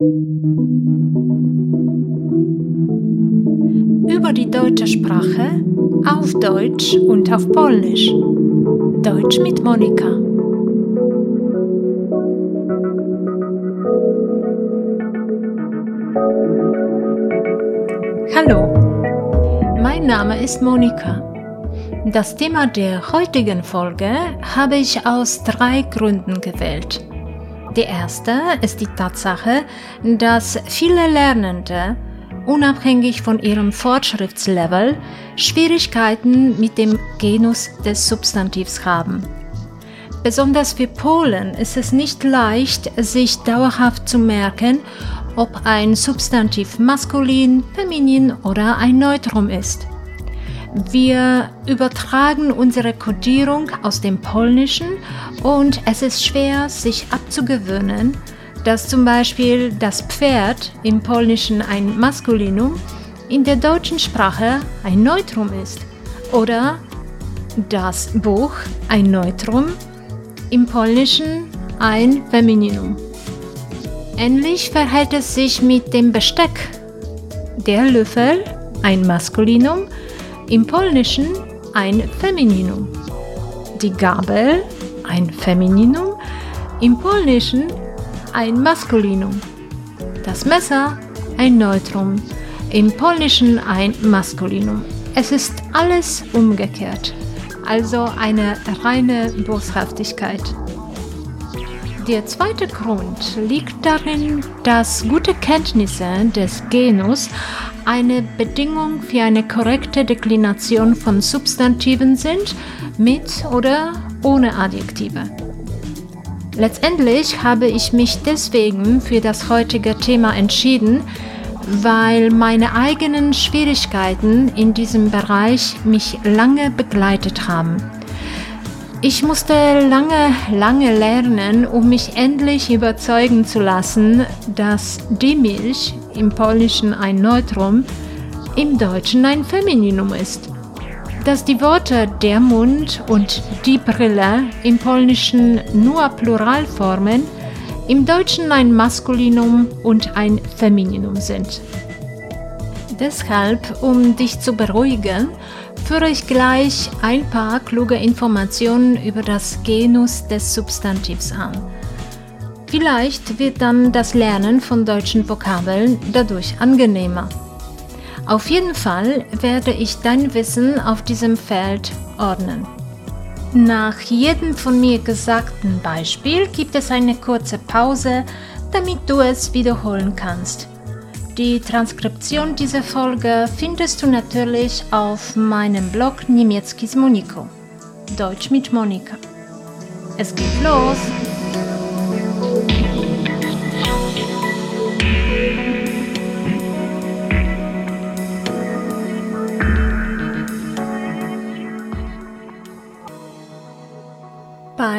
Über die deutsche Sprache auf Deutsch und auf Polnisch. Deutsch mit Monika. Hallo, mein Name ist Monika. Das Thema der heutigen Folge habe ich aus drei Gründen gewählt. Die erste ist die Tatsache, dass viele Lernende, unabhängig von ihrem Fortschrittslevel, Schwierigkeiten mit dem Genus des Substantivs haben. Besonders für Polen ist es nicht leicht, sich dauerhaft zu merken, ob ein Substantiv maskulin, feminin oder ein Neutrum ist. Wir übertragen unsere Kodierung aus dem Polnischen und es ist schwer, sich abzugewöhnen, dass zum Beispiel das Pferd im Polnischen ein Maskulinum, in der deutschen Sprache ein Neutrum ist oder das Buch ein Neutrum, im Polnischen ein Femininum. Ähnlich verhält es sich mit dem Besteck. Der Löffel ein Maskulinum, im Polnischen ein Femininum. Die Gabel ein Femininum, im Polnischen ein Maskulinum. Das Messer ein Neutrum, im Polnischen ein Maskulinum. Es ist alles umgekehrt, also eine reine Boshaftigkeit. Der zweite Grund liegt darin, dass gute Kenntnisse des Genus eine Bedingung für eine korrekte Deklination von Substantiven sind, mit oder ohne Adjektive. Letztendlich habe ich mich deswegen für das heutige Thema entschieden, weil meine eigenen Schwierigkeiten in diesem Bereich mich lange begleitet haben. Ich musste lange, lange lernen, um mich endlich überzeugen zu lassen, dass die Milch im Polnischen ein Neutrum, im Deutschen ein Femininum ist. Dass die Worte der Mund und die Brille im Polnischen nur Pluralformen, im Deutschen ein Maskulinum und ein Femininum sind. Deshalb, um dich zu beruhigen, führe ich gleich ein paar kluge Informationen über das Genus des Substantivs an. Vielleicht wird dann das Lernen von deutschen Vokabeln dadurch angenehmer. Auf jeden Fall werde ich dein Wissen auf diesem Feld ordnen. Nach jedem von mir gesagten Beispiel gibt es eine kurze Pause, damit du es wiederholen kannst. Die Transkription dieser Folge findest du natürlich auf meinem Blog Niemiecki z Moniko. Deutsch mit Monika. Es geht los!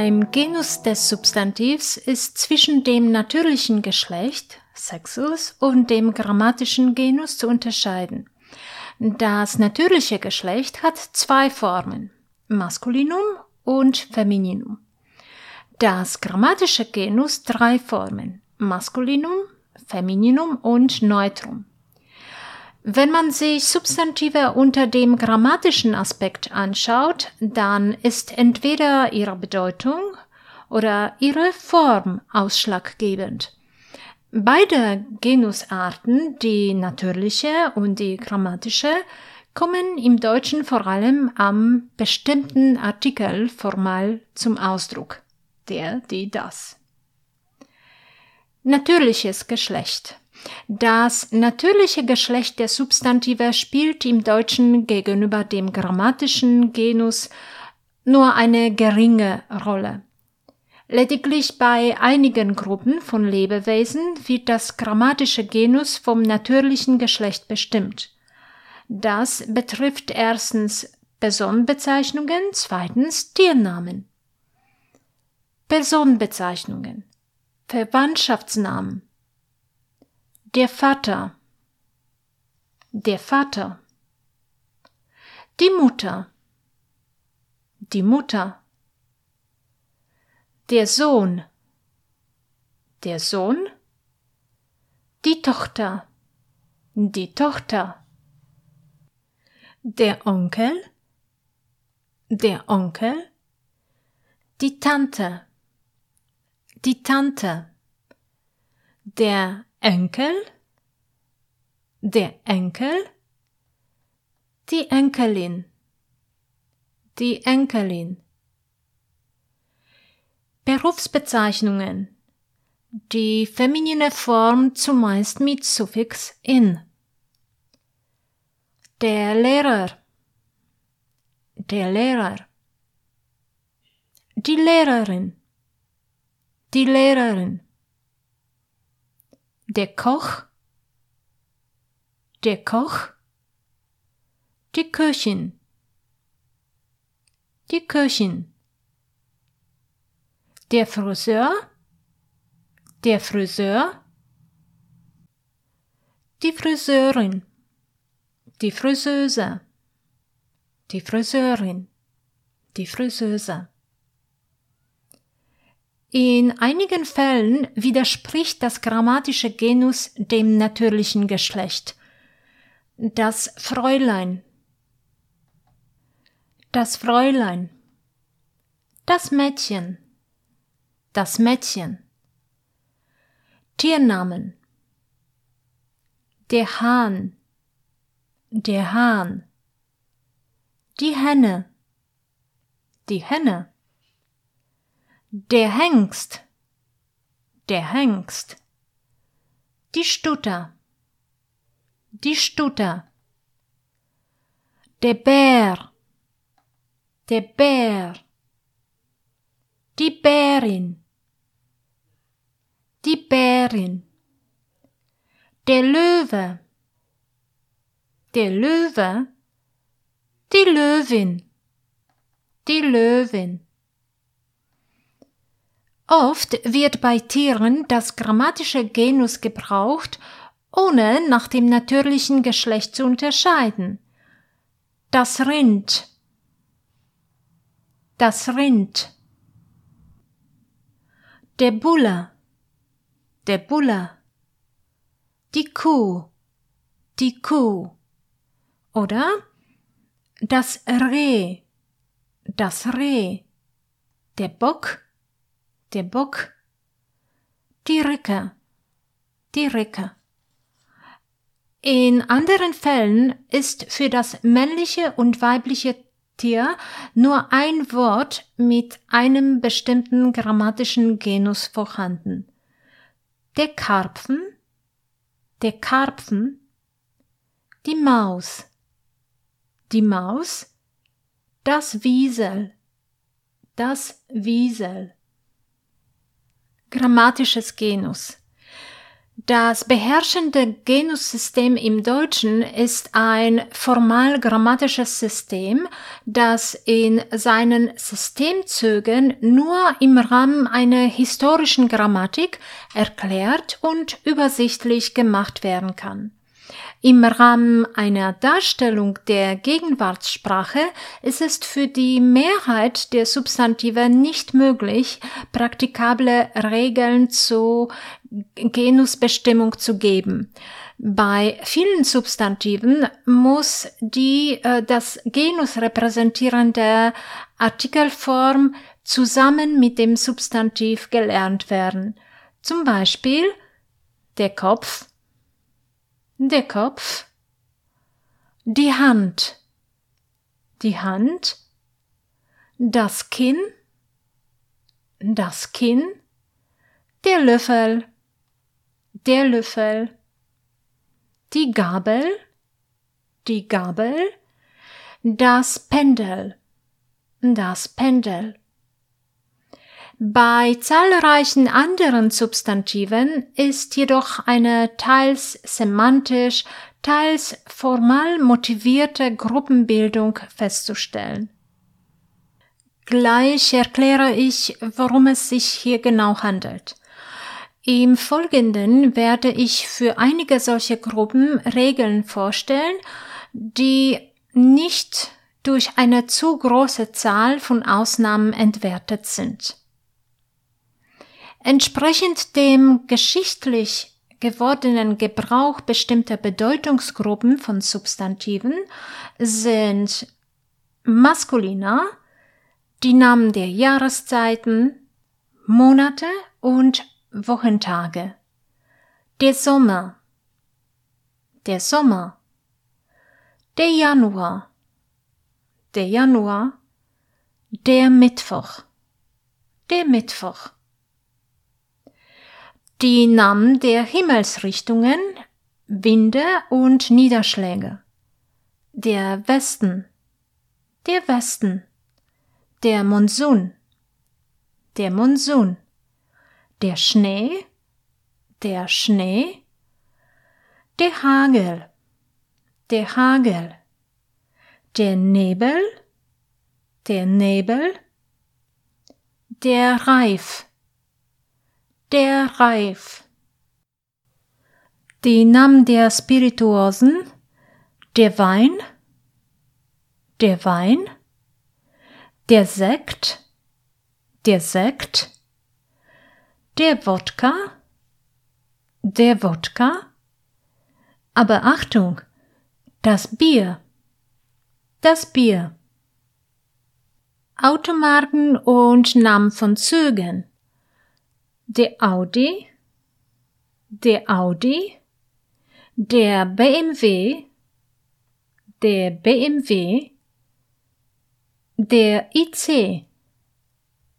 Beim Genus des Substantivs ist zwischen dem natürlichen Geschlecht Sexus und dem grammatischen Genus zu unterscheiden. Das natürliche Geschlecht hat zwei Formen, Maskulinum und Femininum. Das grammatische Genus drei Formen, Maskulinum, Femininum und Neutrum. Wenn man sich Substantive unter dem grammatischen Aspekt anschaut, dann ist entweder ihre Bedeutung oder ihre Form ausschlaggebend. Beide Genusarten, die natürliche und die grammatische, kommen im Deutschen vor allem am bestimmten Artikel formal zum Ausdruck. Der, die, das. Natürliches Geschlecht. Das natürliche Geschlecht der Substantive spielt im Deutschen gegenüber dem grammatischen Genus nur eine geringe Rolle. Lediglich bei einigen Gruppen von Lebewesen wird das grammatische Genus vom natürlichen Geschlecht bestimmt. Das betrifft erstens Personenbezeichnungen, zweitens Tiernamen. Personenbezeichnungen Verwandtschaftsnamen Der Vater Der Vater Die Mutter Die Mutter der Sohn. Der Sohn. Die Tochter. Die Tochter. Der Onkel. Der Onkel. Die Tante. Die Tante. Der Enkel. Der Enkel. Die Enkelin. Die Enkelin. Berufsbezeichnungen. Die feminine Form zumeist mit Suffix in. Der Lehrer. Der Lehrer. Die Lehrerin. Die Lehrerin. Der Koch. Der Koch. Die Köchin. Die Köchin. Der Friseur. Der Friseur. Die Friseurin. Die Friseuse. Die Friseurin. Die Friseuse. In einigen Fällen widerspricht das grammatische Genus dem natürlichen Geschlecht. Das Fräulein. Das Fräulein. Das Mädchen. Das Mädchen. Tiernamen. Der Hahn. Der Hahn. Die Henne. Die Henne. Der Hengst. Der Hengst. Die Stutter. Die Stutter. Der Bär. Der Bär. Die Bärin. Die Bärin. Der Löwe. Der Löwe. Die Löwin. Die Löwin. Oft wird bei Tieren das grammatische Genus gebraucht, ohne nach dem natürlichen Geschlecht zu unterscheiden. Das Rind. Das Rind. Der Bulle. Der Bulle. Die Kuh. Die Kuh. Oder das Reh. Das Reh. Der Bock der Bock, die Ricke, die Ricke. In anderen Fällen ist für das männliche und weibliche Tier nur ein Wort mit einem bestimmten grammatischen Genus vorhanden. Der Karpfen, der Karpfen, die Maus, die Maus, das Wiesel, das Wiesel. Grammatisches Genus. Das beherrschende Genussystem im Deutschen ist ein formal grammatisches System, das in seinen Systemzügen nur im Rahmen einer historischen Grammatik erklärt und übersichtlich gemacht werden kann. Im Rahmen einer Darstellung der Gegenwartssprache ist es für die Mehrheit der Substantive nicht möglich, praktikable Regeln zur Genusbestimmung zu geben. Bei vielen Substantiven muss die äh, das Genus repräsentierende Artikelform zusammen mit dem Substantiv gelernt werden. Zum Beispiel der Kopf, der Kopf, die Hand, die Hand, das Kinn, das Kinn, der Löffel, der Löffel, die Gabel, die Gabel, das Pendel, das Pendel. Bei zahlreichen anderen Substantiven ist jedoch eine teils semantisch, teils formal motivierte Gruppenbildung festzustellen. Gleich erkläre ich, worum es sich hier genau handelt. Im Folgenden werde ich für einige solche Gruppen Regeln vorstellen, die nicht durch eine zu große Zahl von Ausnahmen entwertet sind. Entsprechend dem geschichtlich gewordenen Gebrauch bestimmter Bedeutungsgruppen von Substantiven sind maskuliner, die Namen der Jahreszeiten, Monate und Wochentage. Der Sommer, der Sommer, der Januar, der Januar, der Mittwoch, der Mittwoch. Die Namen der Himmelsrichtungen, Winde und Niederschläge. Der Westen, der Westen, der Monsun, der Monsun, der Schnee, der Schnee, der Hagel, der Hagel, der Nebel, der Nebel, der Reif, der Reif. Die Namen der Spirituosen, der Wein, der Wein, der Sekt, der Sekt, der Wodka, der Wodka, aber Achtung, das Bier, das Bier. Automarken und Namen von Zügen. Der Audi, der Audi, der BMW, der BMW, der IC,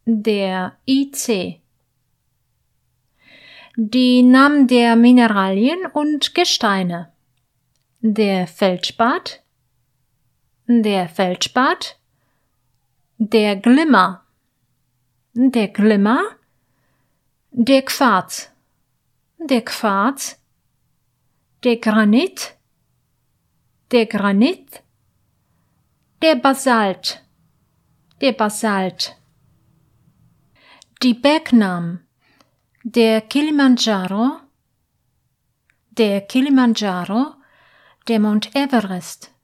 der IC. Die Namen der Mineralien und Gesteine. Der Feldspat, der Feldspat, der Glimmer, der Glimmer, der Quarz, der Quarz, der Granit, der Granit, der Basalt, der Basalt. Die Bergnamen, der Kilimanjaro, der Kilimanjaro, der Mount Everest,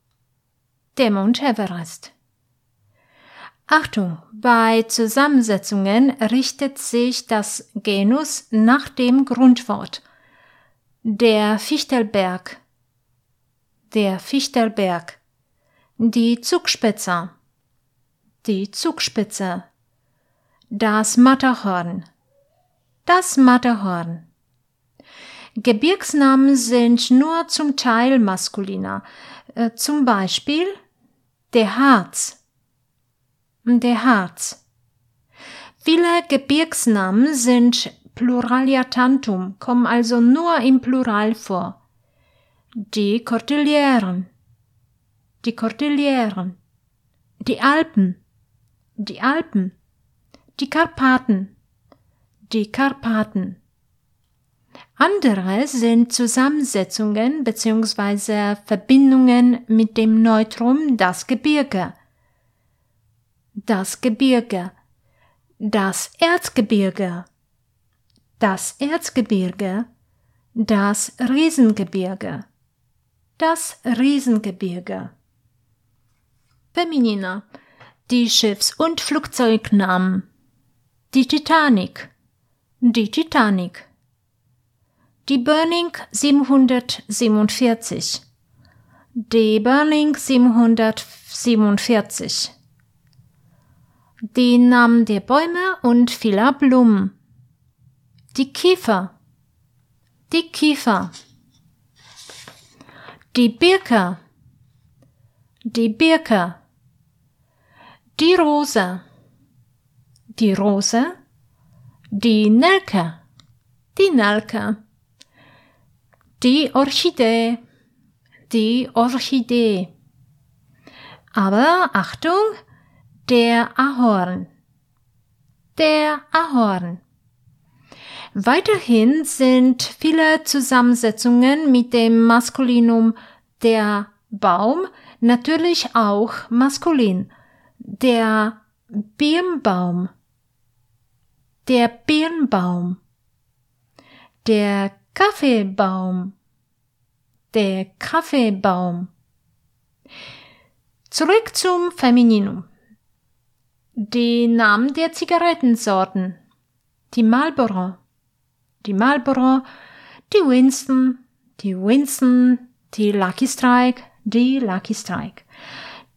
der Mount Everest. Achtung, bei Zusammensetzungen richtet sich das Genus nach dem Grundwort. Der Fichtelberg, der Fichtelberg, die Zugspitze, die Zugspitze, das Matterhorn, das Matterhorn. Gebirgsnamen sind nur zum Teil maskuliner, äh, zum Beispiel der Harz, der Harz. Viele Gebirgsnamen sind Pluraliatantum, kommen also nur im Plural vor. Die Kordilleren, die Kordilleren, die Alpen, die Alpen, die Karpaten, die Karpaten. Andere sind Zusammensetzungen bzw. Verbindungen mit dem Neutrum das Gebirge das Gebirge, das Erzgebirge, das Erzgebirge, das Riesengebirge, das Riesengebirge. Feminina, die Schiffs- und Flugzeugnamen, die Titanic, die Titanic, die Burning 747, die Burning 747 die Namen der Bäume und vieler Blumen. Die Kiefer, die Kiefer, die Birke, die Birke, die Rose, die Rose, die Nelke, die Nelke, die Orchidee, die Orchidee. Aber Achtung, der Ahorn. Der Ahorn. Weiterhin sind viele Zusammensetzungen mit dem Maskulinum der Baum natürlich auch maskulin. Der Birnbaum. Der Birnbaum. Der Kaffeebaum. Der Kaffeebaum. Zurück zum Femininum. Die Namen der Zigarettensorten. Die Marlboro. Die Marlboro, die Winston, die Winston, die Lucky Strike, die Lucky Strike.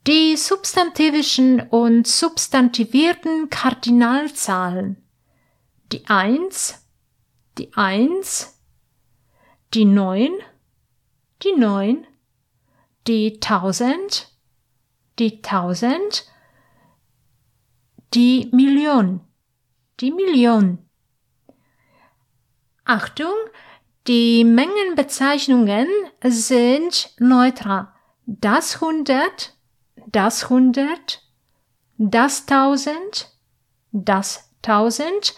Die substantivischen und substantivierten Kardinalzahlen. Die Eins, die Eins, die Neun, die Neun, die Tausend, die Tausend, die Million, die Million. Achtung, die Mengenbezeichnungen sind neutral. Das Hundert, das Hundert, das Tausend, das Tausend,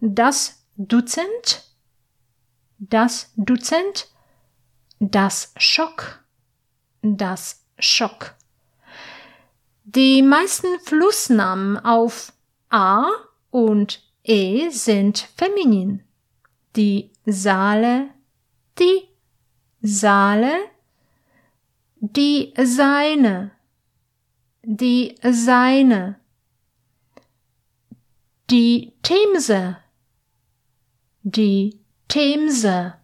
das Dutzend, das Dutzend, das Schock, das Schock. Die meisten Flussnamen auf A und E sind feminin. Die Saale, die Saale, die seine, die seine, die Themse, die Themse.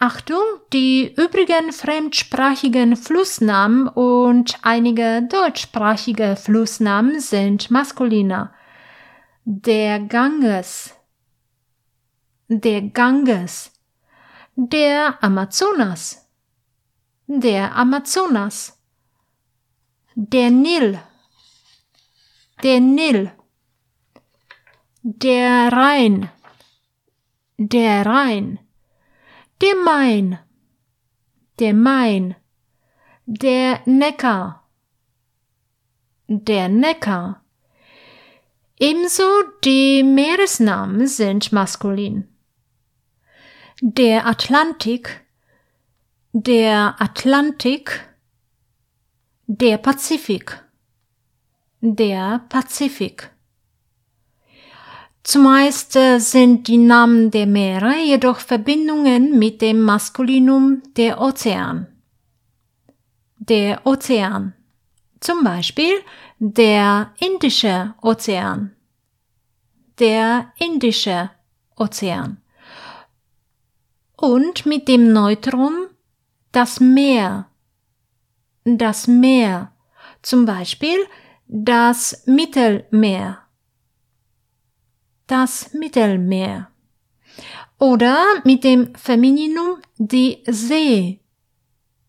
Achtung, die übrigen fremdsprachigen Flussnamen und einige deutschsprachige Flussnamen sind maskuliner. Der Ganges, der Ganges, der Amazonas, der Amazonas, der Nil, der Nil, der Rhein, der Rhein, der Main, der Main, der Neckar, der Neckar. Ebenso die Meeresnamen sind maskulin. Der Atlantik, der Atlantik, der Pazifik, der Pazifik. Zumeist äh, sind die Namen der Meere jedoch Verbindungen mit dem Maskulinum der Ozean. Der Ozean. Zum Beispiel der Indische Ozean. Der Indische Ozean. Und mit dem Neutrum das Meer. Das Meer. Zum Beispiel das Mittelmeer das Mittelmeer. Oder mit dem Femininum die See.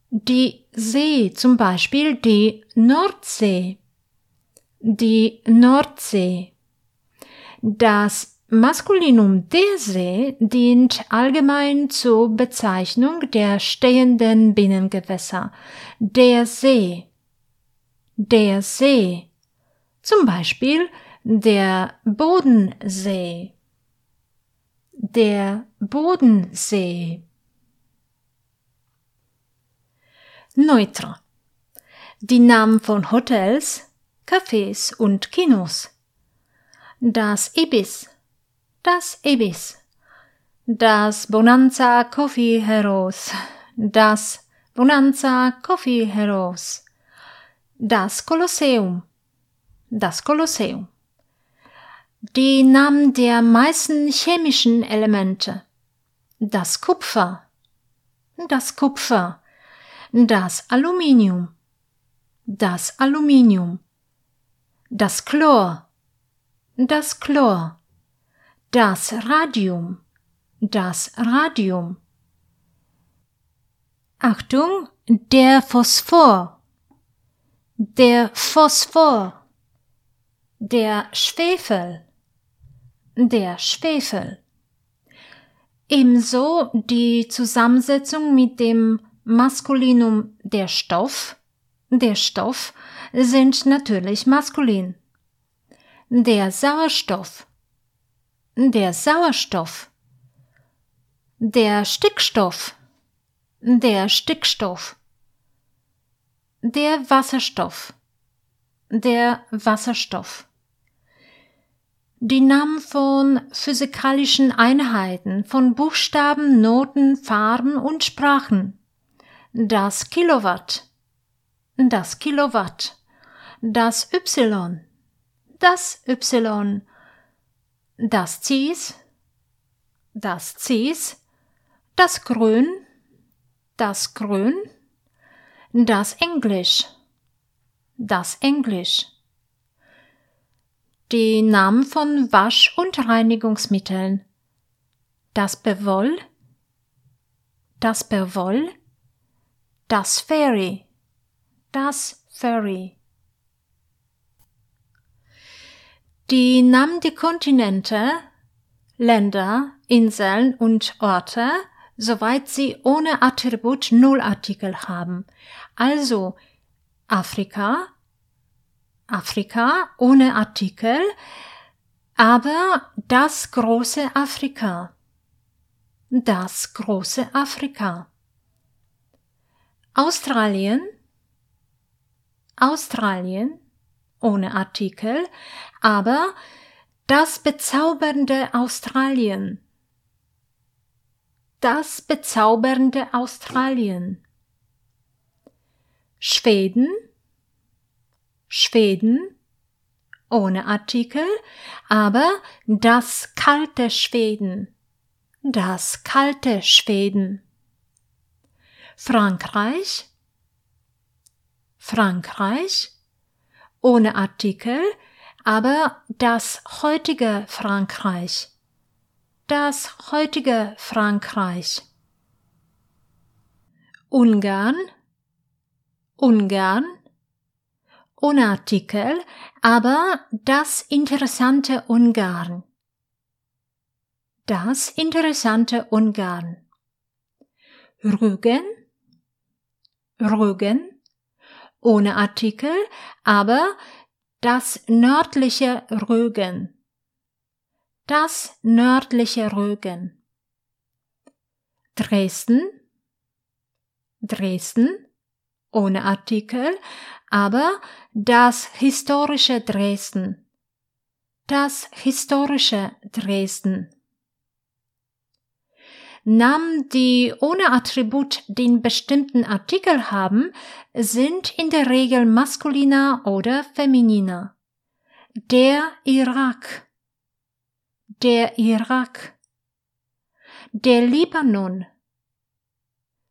Die See, zum Beispiel die Nordsee. Die Nordsee. Das Maskulinum der See dient allgemein zur Bezeichnung der stehenden Binnengewässer. Der See. Der See. Zum Beispiel der Bodensee. Der Bodensee. Neutra. Die Namen von Hotels, Cafés und Kinos. Das Ibis. Das Ibis. Das Bonanza Coffee Heroes. Das Bonanza Coffee Heroes. Das Kolosseum. Das Kolosseum die Namen der meisten chemischen Elemente. Das Kupfer, das Kupfer, das Aluminium, das Aluminium, das Chlor, das Chlor, das Radium, das Radium. Achtung, der Phosphor, der Phosphor, der Schwefel, der Schwefel. Ebenso die Zusammensetzung mit dem Maskulinum der Stoff, der Stoff sind natürlich maskulin. Der Sauerstoff, der Sauerstoff, der Stickstoff, der Stickstoff, der Wasserstoff, der Wasserstoff die Namen von physikalischen Einheiten, von Buchstaben, Noten, Farben und Sprachen. Das Kilowatt, das Kilowatt, das Y, das Y, das Cis, das Cis, das Grün, das Grün, das Englisch, das Englisch. Die Namen von Wasch- und Reinigungsmitteln. Das Bewoll, das Bewoll, das Ferry, das Ferry. Die Namen der Kontinente, Länder, Inseln und Orte, soweit sie ohne Attribut Nullartikel haben. Also Afrika, Afrika ohne Artikel, aber das große Afrika. Das große Afrika. Australien, Australien ohne Artikel, aber das bezaubernde Australien. Das bezaubernde Australien. Schweden, Schweden, ohne Artikel, aber das kalte Schweden, das kalte Schweden. Frankreich, Frankreich, ohne Artikel, aber das heutige Frankreich, das heutige Frankreich. Ungarn, Ungarn, ohne Artikel, aber das interessante Ungarn. Das interessante Ungarn. Rügen, Rügen, ohne Artikel, aber das nördliche Rügen. Das nördliche Rügen. Dresden, Dresden, ohne Artikel, aber das historische Dresden. Das historische Dresden. Namen, die ohne Attribut den bestimmten Artikel haben, sind in der Regel maskuliner oder femininer. Der Irak. Der Irak. Der Libanon.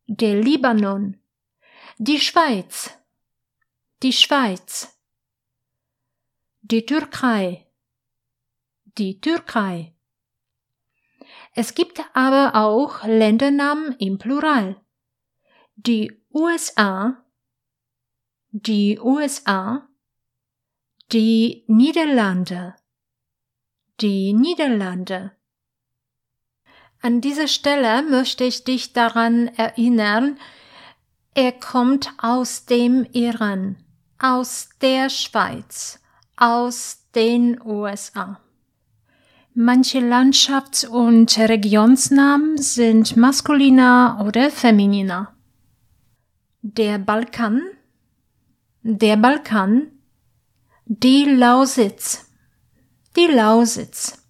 Der Libanon. Die Schweiz. Die Schweiz. Die Türkei. Die Türkei. Es gibt aber auch Ländernamen im Plural. Die USA, die USA, die Niederlande, die Niederlande. An dieser Stelle möchte ich dich daran erinnern, er kommt aus dem Iran, aus der Schweiz, aus den USA. Manche Landschafts- und Regionsnamen sind maskuliner oder femininer. Der Balkan, der Balkan, die Lausitz, die Lausitz.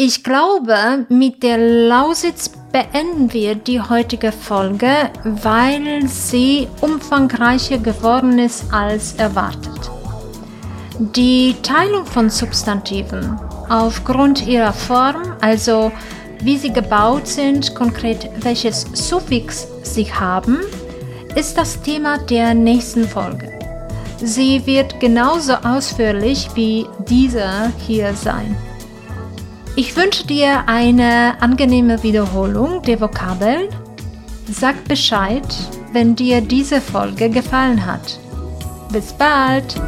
Ich glaube, mit der Lausitz beenden wir die heutige Folge, weil sie umfangreicher geworden ist als erwartet. Die Teilung von Substantiven aufgrund ihrer Form, also wie sie gebaut sind, konkret welches Suffix sie haben, ist das Thema der nächsten Folge. Sie wird genauso ausführlich wie diese hier sein. Ich wünsche dir eine angenehme Wiederholung der Vokabeln. Sag Bescheid, wenn dir diese Folge gefallen hat. Bis bald!